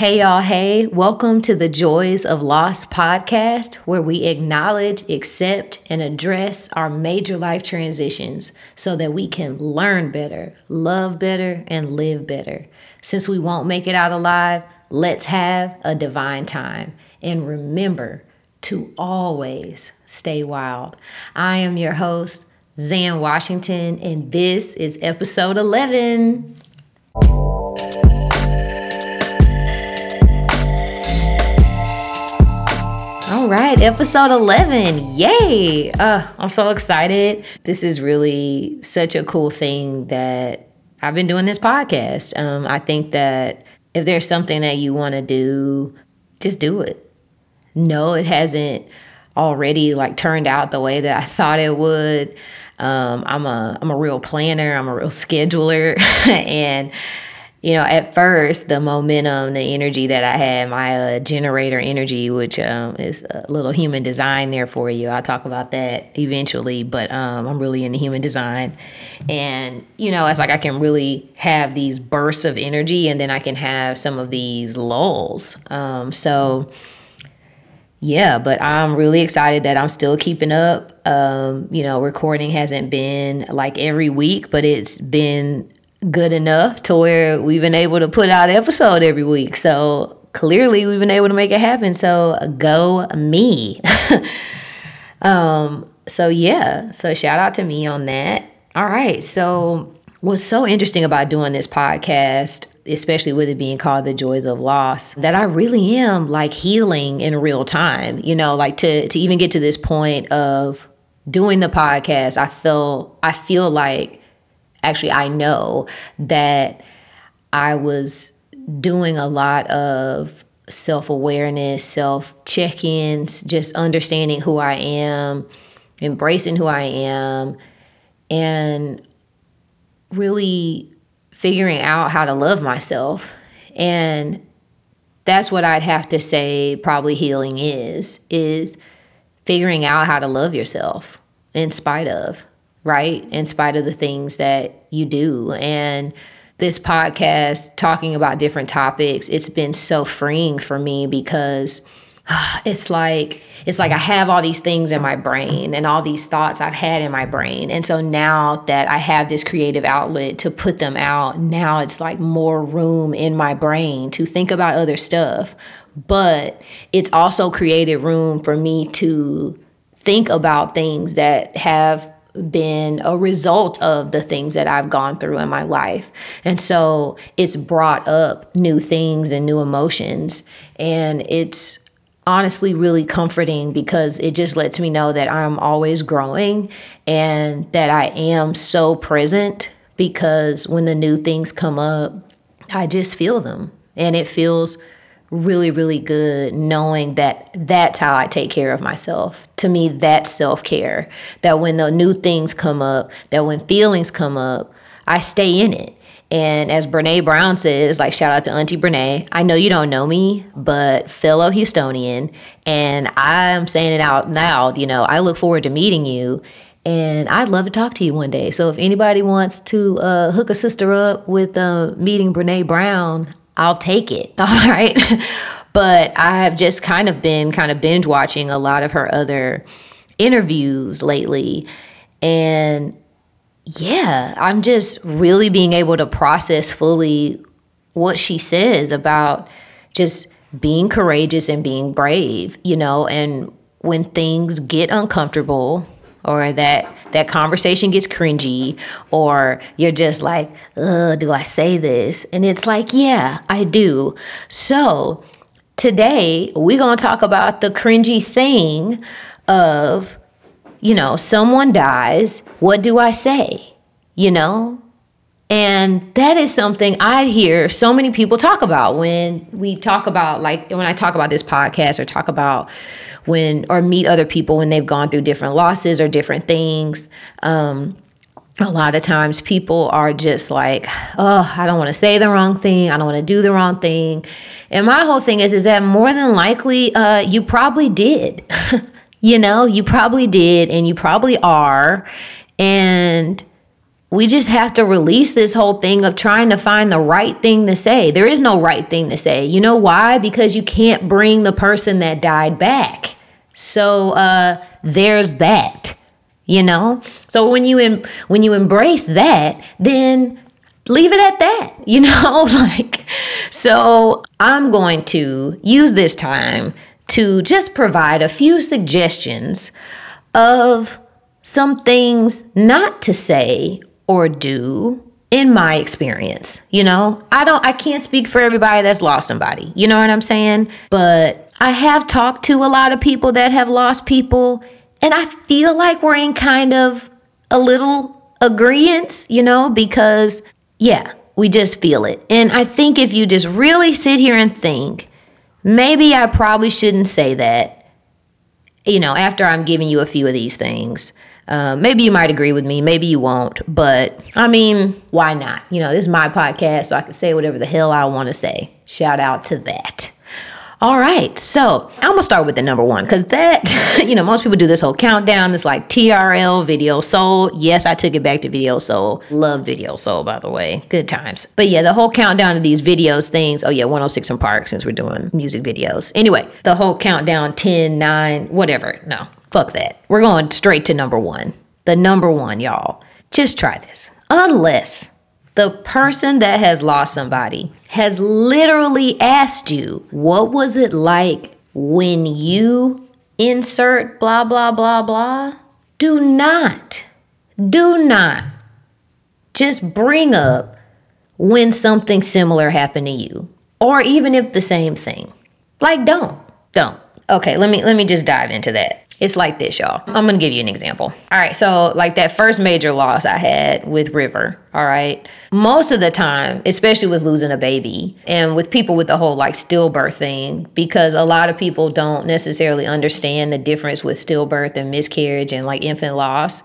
Hey, y'all. Hey, welcome to the Joys of Loss podcast, where we acknowledge, accept, and address our major life transitions so that we can learn better, love better, and live better. Since we won't make it out alive, let's have a divine time. And remember to always stay wild. I am your host, Xan Washington, and this is episode 11. All right, episode 11. Yay! Uh, I'm so excited. This is really such a cool thing that I've been doing this podcast. Um, I think that if there's something that you want to do, just do it. No, it hasn't already like turned out the way that I thought it would. Um, I'm a I'm a real planner. I'm a real scheduler, and you know, at first, the momentum, the energy that I had, my uh, generator energy, which um, is a little human design there for you. I'll talk about that eventually, but um, I'm really into human design. And, you know, it's like I can really have these bursts of energy and then I can have some of these lulls. Um, so, yeah, but I'm really excited that I'm still keeping up. Um, you know, recording hasn't been like every week, but it's been good enough to where we've been able to put out episode every week. So clearly we've been able to make it happen. So go me. um, so yeah, so shout out to me on that. All right. So what's so interesting about doing this podcast, especially with it being called the joys of loss, that I really am like healing in real time. You know, like to to even get to this point of doing the podcast, I feel I feel like actually, I know that I was doing a lot of self awareness, self check ins, just understanding who I am, embracing who I am, and really figuring out how to love myself. And that's what I'd have to say probably healing is is figuring out how to love yourself in spite of right? In spite of the things that you do. And this podcast, talking about different topics, it's been so freeing for me because it's like it's like I have all these things in my brain and all these thoughts I've had in my brain. And so now that I have this creative outlet to put them out, now it's like more room in my brain to think about other stuff. But it's also created room for me to think about things that have been a result of the things that I've gone through in my life. And so it's brought up new things and new emotions. And it's honestly really comforting because it just lets me know that I'm always growing and that I am so present because when the new things come up, I just feel them. And it feels really, really good knowing that that's how I take care of myself. To me, that's self care. That when the new things come up, that when feelings come up, I stay in it. And as Brene Brown says, like shout out to Auntie Brene, I know you don't know me, but fellow Houstonian, and I'm saying it out loud, you know, I look forward to meeting you. And I'd love to talk to you one day. So if anybody wants to uh, hook a sister up with uh, meeting Brene Brown, I'll take it. All right. but I have just kind of been kind of binge watching a lot of her other interviews lately. And yeah, I'm just really being able to process fully what she says about just being courageous and being brave, you know, and when things get uncomfortable, or that that conversation gets cringy or you're just like, "Uh, do I say this?" And it's like, "Yeah, I do." So, today we're going to talk about the cringy thing of you know, someone dies, what do I say? You know? And that is something I hear so many people talk about when we talk about, like, when I talk about this podcast or talk about when or meet other people when they've gone through different losses or different things. Um, a lot of times people are just like, oh, I don't want to say the wrong thing. I don't want to do the wrong thing. And my whole thing is, is that more than likely, uh, you probably did. you know, you probably did, and you probably are. And we just have to release this whole thing of trying to find the right thing to say. There is no right thing to say. You know why? Because you can't bring the person that died back. So uh there's that. You know? So when you em- when you embrace that, then leave it at that. You know, like so I'm going to use this time to just provide a few suggestions of some things not to say or do in my experience. You know, I don't, I can't speak for everybody that's lost somebody. You know what I'm saying? But I have talked to a lot of people that have lost people, and I feel like we're in kind of a little agreement, you know, because yeah, we just feel it. And I think if you just really sit here and think, maybe I probably shouldn't say that, you know, after I'm giving you a few of these things. Uh, maybe you might agree with me, maybe you won't, but I mean, why not? You know, this is my podcast, so I can say whatever the hell I want to say. Shout out to that. All right, so I'm gonna start with the number one because that, you know, most people do this whole countdown. This like TRL Video Soul. Yes, I took it back to Video Soul. Love Video Soul, by the way. Good times. But yeah, the whole countdown of these videos things. Oh yeah, 106 & Park since we're doing music videos. Anyway, the whole countdown 10, 9, whatever. No, fuck that. We're going straight to number one. The number one, y'all. Just try this. Unless the person that has lost somebody has literally asked you, what was it like when you insert blah, blah, blah, blah? Do not, do not just bring up when something similar happened to you or even if the same thing. Like don't, don't. Okay, let me let me just dive into that. It's like this, y'all. I'm gonna give you an example. All right, so like that first major loss I had with River, all right, most of the time, especially with losing a baby and with people with the whole like stillbirth thing, because a lot of people don't necessarily understand the difference with stillbirth and miscarriage and like infant loss.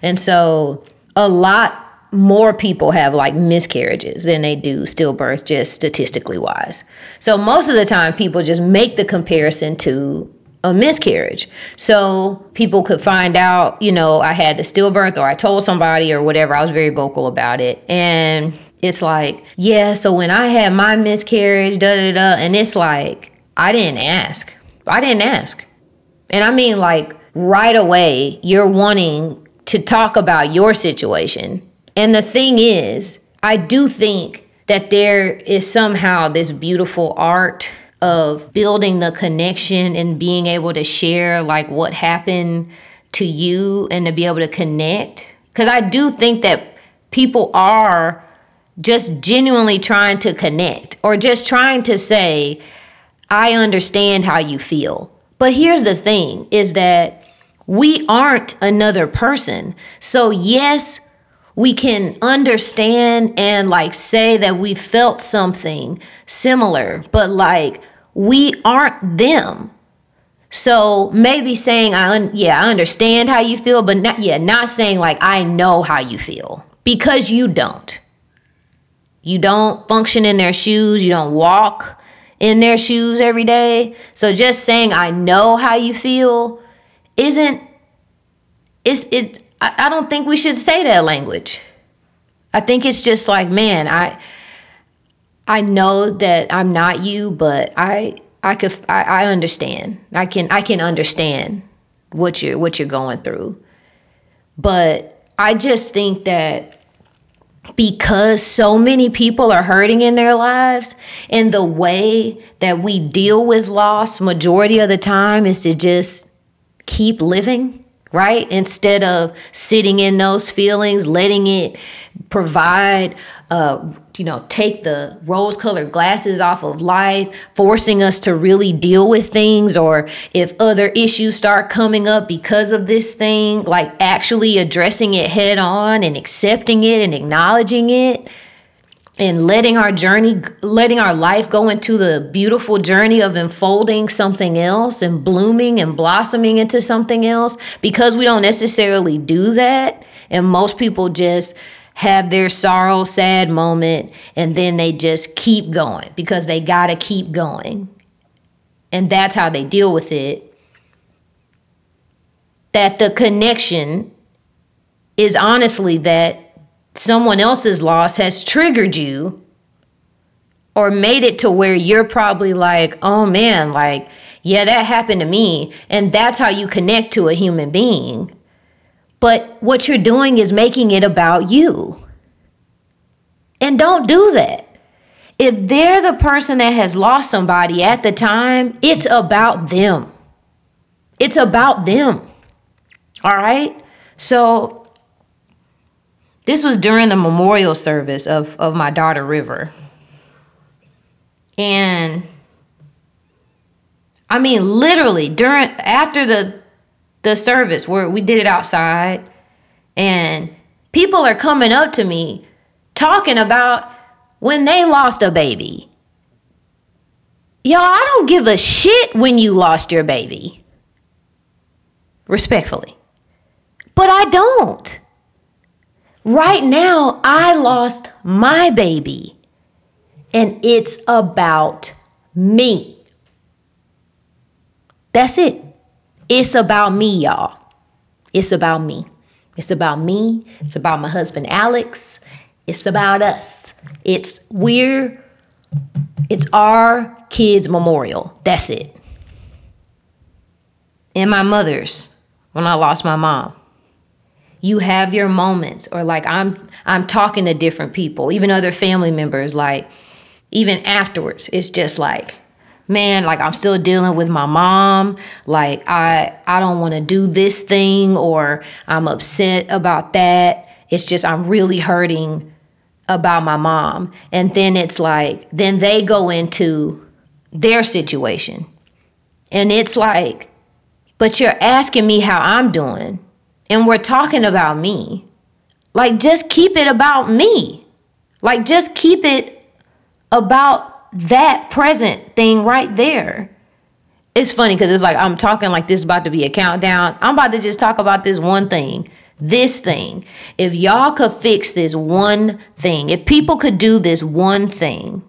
And so a lot more people have like miscarriages than they do stillbirth, just statistically wise. So most of the time, people just make the comparison to a miscarriage. So people could find out, you know, I had the stillbirth or I told somebody or whatever. I was very vocal about it. And it's like, yeah, so when I had my miscarriage, da da da, and it's like, I didn't ask. I didn't ask. And I mean, like, right away, you're wanting to talk about your situation. And the thing is, I do think that there is somehow this beautiful art of building the connection and being able to share like what happened to you and to be able to connect. Because I do think that people are just genuinely trying to connect or just trying to say, I understand how you feel. But here's the thing is that we aren't another person. So, yes, we can understand and like say that we felt something similar, but like we aren't them. So maybe saying I un- yeah, I understand how you feel, but not yeah, not saying like I know how you feel because you don't. You don't function in their shoes, you don't walk in their shoes every day. So just saying I know how you feel isn't is it I, I don't think we should say that language. I think it's just like, man, I I know that I'm not you, but I I could I, I understand. I can I can understand what you're what you're going through. But I just think that because so many people are hurting in their lives and the way that we deal with loss majority of the time is to just keep living right? Instead of sitting in those feelings, letting it provide, uh, you know, take the rose colored glasses off of life, forcing us to really deal with things, or if other issues start coming up because of this thing, like actually addressing it head on and accepting it and acknowledging it and letting our journey, letting our life go into the beautiful journey of unfolding something else and blooming and blossoming into something else because we don't necessarily do that. And most people just have their sorrow, sad moment, and then they just keep going because they got to keep going. And that's how they deal with it. That the connection is honestly that someone else's loss has triggered you or made it to where you're probably like, oh man, like, yeah, that happened to me. And that's how you connect to a human being. But what you're doing is making it about you. And don't do that. If they're the person that has lost somebody at the time, it's about them. It's about them. All right? So this was during the memorial service of, of my daughter River. And I mean literally during after the the service where we did it outside and people are coming up to me talking about when they lost a baby. Y'all, I don't give a shit when you lost your baby. Respectfully. But I don't. Right now, I lost my baby, and it's about me. That's it. It's about me, y'all. It's about me. It's about me. It's about my husband, Alex. It's about us. It's we're, it's our kids' memorial. That's it. And my mother's when I lost my mom you have your moments or like i'm i'm talking to different people even other family members like even afterwards it's just like man like i'm still dealing with my mom. Like i i don't want to do this thing or i'm upset about that. It's just i'm really hurting about my mom. And then it's like then they go into their situation. And it's like but you're asking me how i'm doing and we're talking about me, like just keep it about me. Like just keep it about that present thing right there. It's funny because it's like I'm talking like this is about to be a countdown. I'm about to just talk about this one thing. This thing. If y'all could fix this one thing, if people could do this one thing,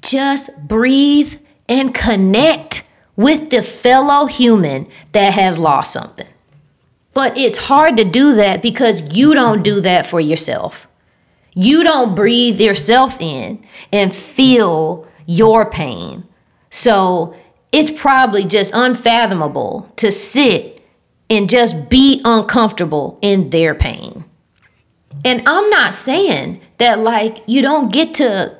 just breathe and connect with the fellow human that has lost something. But it's hard to do that because you don't do that for yourself. You don't breathe yourself in and feel your pain. So it's probably just unfathomable to sit and just be uncomfortable in their pain. And I'm not saying that, like, you don't get to,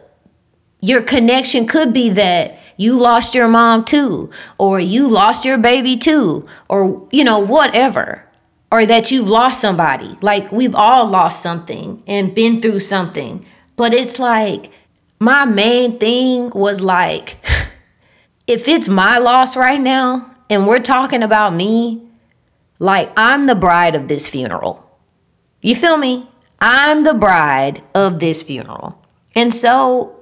your connection could be that you lost your mom too, or you lost your baby too, or, you know, whatever or that you've lost somebody. Like we've all lost something and been through something. But it's like my main thing was like if it's my loss right now and we're talking about me, like I'm the bride of this funeral. You feel me? I'm the bride of this funeral. And so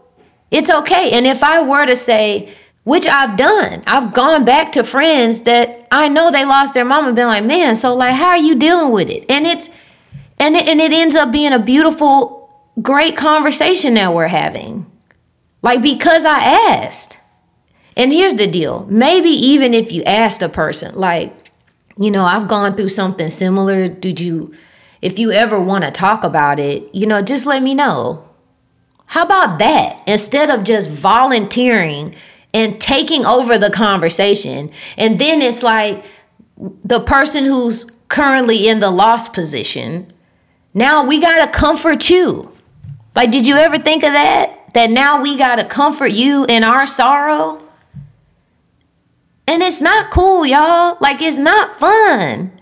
it's okay. And if I were to say, which I've done. I've gone back to friends that I know they lost their mom and been like, man, so like, how are you dealing with it? And it's, and it, and it ends up being a beautiful, great conversation that we're having. Like, because I asked. And here's the deal maybe even if you asked a person, like, you know, I've gone through something similar. Did you, if you ever want to talk about it, you know, just let me know. How about that? Instead of just volunteering and taking over the conversation. And then it's like the person who's currently in the lost position, now we got to comfort you. Like, did you ever think of that? That now we got to comfort you in our sorrow? And it's not cool, y'all. Like, it's not fun.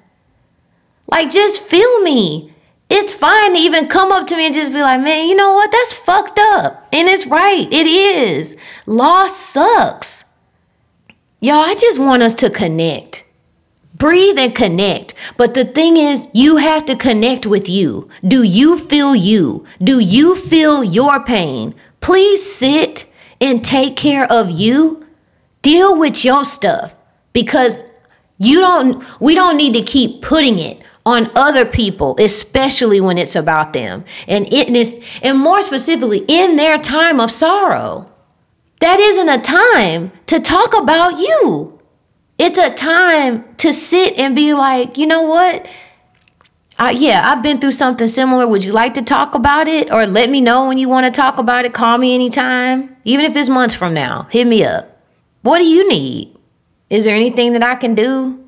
Like, just feel me it's fine to even come up to me and just be like, man, you know what? That's fucked up. And it's right. It is. Loss sucks. Y'all, I just want us to connect. Breathe and connect. But the thing is, you have to connect with you. Do you feel you? Do you feel your pain? Please sit and take care of you. Deal with your stuff because you don't, we don't need to keep putting it on other people, especially when it's about them. And it is, and more specifically, in their time of sorrow. That isn't a time to talk about you. It's a time to sit and be like, you know what? uh, yeah, I've been through something similar. Would you like to talk about it? Or let me know when you want to talk about it. Call me anytime. Even if it's months from now, hit me up. What do you need? Is there anything that I can do?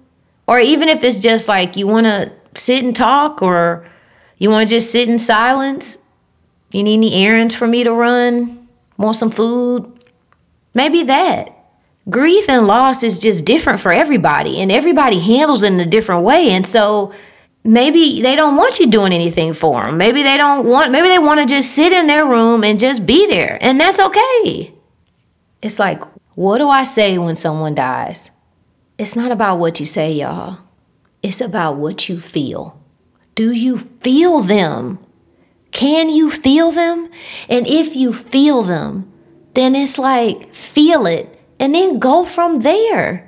Or even if it's just like you want to sit and talk or you want to just sit in silence, you need any errands for me to run, want some food, maybe that. Grief and loss is just different for everybody, and everybody handles it in a different way. And so, maybe they don't want you doing anything for them. Maybe they don't want, maybe they want to just sit in their room and just be there. And that's okay. It's like, what do I say when someone dies? It's not about what you say, y'all. It's about what you feel. Do you feel them? Can you feel them? And if you feel them, then it's like, feel it and then go from there.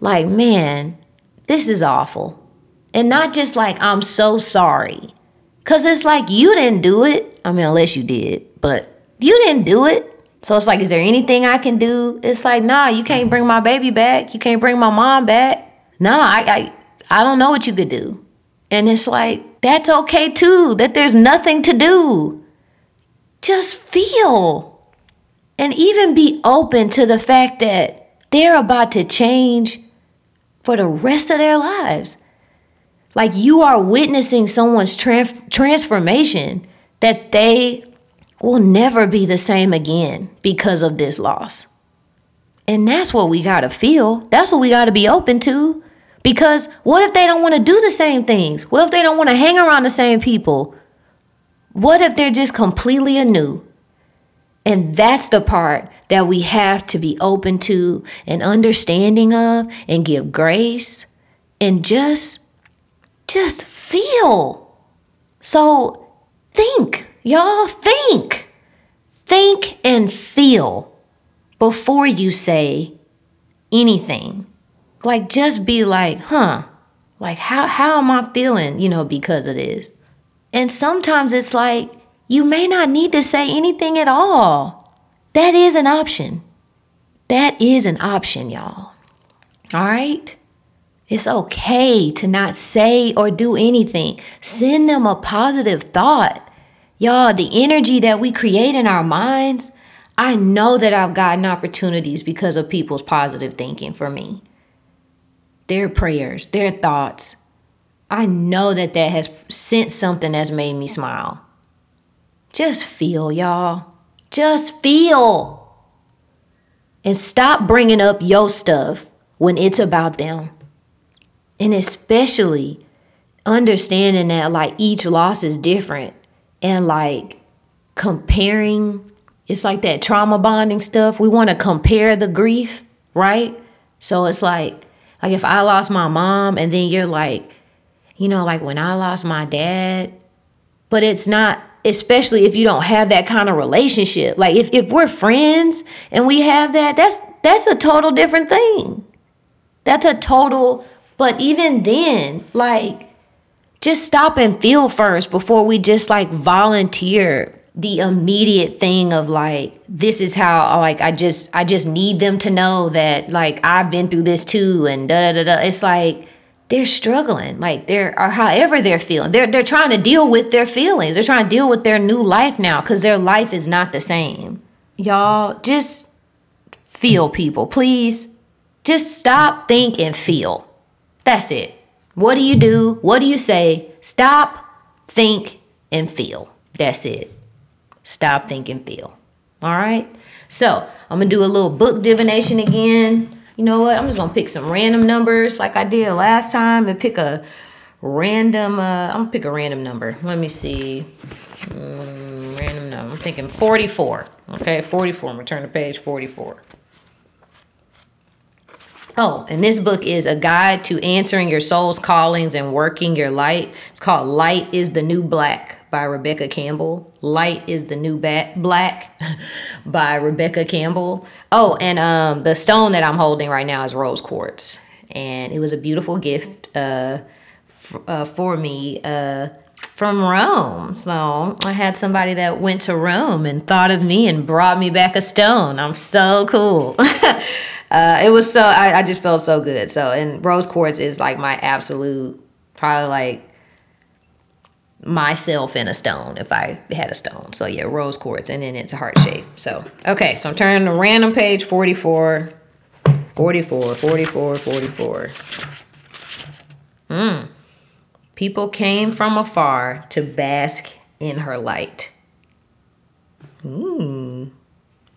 Like, man, this is awful. And not just like, I'm so sorry. Because it's like, you didn't do it. I mean, unless you did, but you didn't do it. So it's like, is there anything I can do? It's like, nah, you can't bring my baby back. You can't bring my mom back. Nah, I, I, I don't know what you could do. And it's like, that's okay too, that there's nothing to do. Just feel. And even be open to the fact that they're about to change for the rest of their lives. Like you are witnessing someone's trans- transformation that they will never be the same again because of this loss. And that's what we got to feel. That's what we got to be open to. Because what if they don't want to do the same things? What if they don't want to hang around the same people? What if they're just completely anew? And that's the part that we have to be open to and understanding of and give grace and just just feel. So think, y'all, think. Think and feel before you say anything. Like just be like, huh? Like how how am I feeling, you know, because of this? And sometimes it's like you may not need to say anything at all. That is an option. That is an option, y'all. All right? It's okay to not say or do anything. Send them a positive thought. Y'all, the energy that we create in our minds, I know that I've gotten opportunities because of people's positive thinking for me. Their prayers, their thoughts. I know that that has sent something that's made me smile. Just feel, y'all. Just feel. And stop bringing up your stuff when it's about them. And especially understanding that like each loss is different and like comparing it's like that trauma bonding stuff. We want to compare the grief, right? So it's like like if I lost my mom and then you're like, you know, like when I lost my dad, but it's not especially if you don't have that kind of relationship. Like if, if we're friends and we have that, that's that's a total different thing. That's a total but even then, like, just stop and feel first before we just like volunteer the immediate thing of like this is how like I just I just need them to know that like I've been through this too and da da da. It's like they're struggling like they're or however they're feeling they're they're trying to deal with their feelings they're trying to deal with their new life now because their life is not the same y'all just feel people please just stop think and feel that's it. What do you do? What do you say? Stop, think, and feel. That's it. Stop, think, and feel. All right? So I'm to do a little book divination again. You know what? I'm just to pick some random numbers like I did last time and pick a random, uh, I'm to pick a random number. Let me see. Mm, random number. I'm thinking 44. Okay, 44. I'm to turn to page 44. Oh, and this book is a guide to answering your soul's callings and working your light. It's called Light is the New Black by Rebecca Campbell. Light is the New ba- Black by Rebecca Campbell. Oh, and um, the stone that I'm holding right now is rose quartz. And it was a beautiful gift uh, f- uh, for me uh, from Rome. So I had somebody that went to Rome and thought of me and brought me back a stone. I'm so cool. uh, it was so I, I just felt so good. So and rose quartz is like my absolute probably like myself in a stone if I had a stone. So yeah, rose quartz, and then it's a heart shape. So okay, so I'm turning to random page 44, 44, 44, 44. Hmm. People came from afar to bask in her light. Hmm.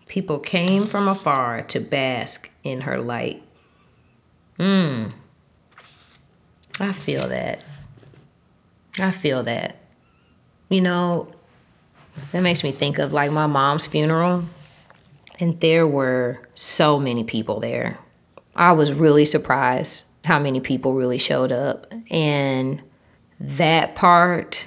People came from afar to bask in her light. Hmm. I feel that. I feel that. You know, that makes me think of like my mom's funeral, and there were so many people there. I was really surprised how many people really showed up. And that part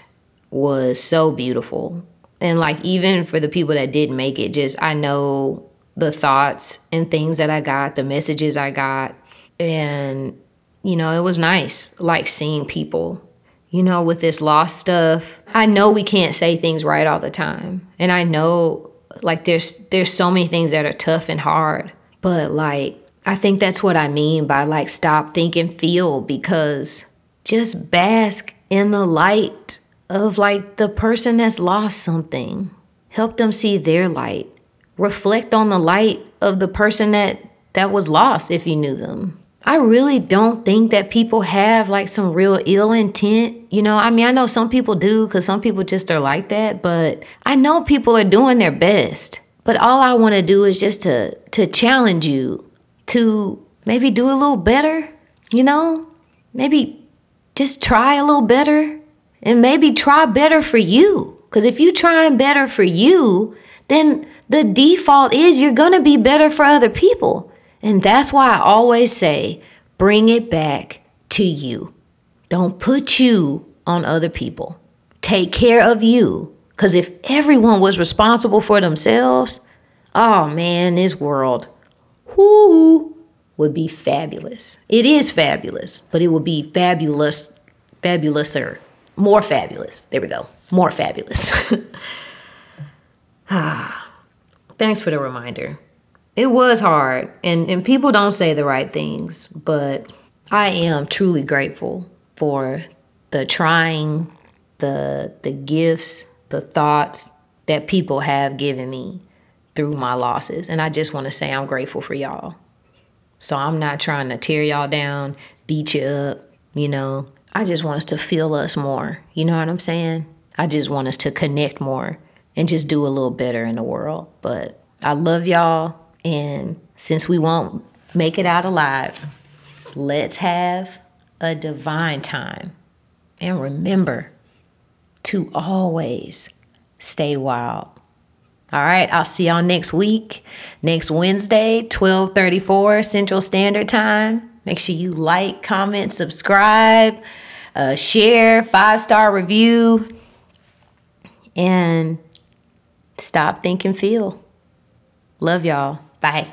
was so beautiful. And like, even for the people that didn't make it, just I know the thoughts and things that I got, the messages I got. And, you know, it was nice, like seeing people you know, with this lost stuff. I know we can't say things right all the time. And I know like there's there's so many things that are tough and hard. But like I think that's what I mean by like stop, think and feel because just bask in the light of like the person that's lost something. Help them see their light. Reflect on the light of the person that that was lost if you knew them. I really don't think that people have like some real ill intent. You know, I mean, I know some people do because some people just are like that, but I know people are doing their best. But all I want to do is just to to challenge you to maybe do a little better, you know? Maybe just try a little better and maybe try better for you. Cuz if you trying better for you, then the default is you're going to be better for other people. And that's why I always say bring it back to you. Don't put you on other people. Take care of you. Because if everyone was responsible for themselves, oh man, this world, whoo, would be fabulous. It is fabulous, but it would be fabulous, fabulouser, more fabulous. There we go. More fabulous. ah, thanks for the reminder it was hard and, and people don't say the right things, but I am truly grateful for the trying, the the gifts, the thoughts that people have given me through my losses. And I just want to say I'm grateful for y'all. So I'm not trying to tear y'all down, beat you up, you know. I just want us to feel us more. You know what I'm saying? I just want us to connect more and just do a little better in the world. But I love y'all. And since we won't make it out alive, let's have a divine time. And remember to always stay wild. All right, I'll see y'all next week, next Wednesday, 12:34 Central Standard Time. Make sure you like, comment, subscribe, uh, share, five star review, and stop, think, and feel. Love y'all. Bye.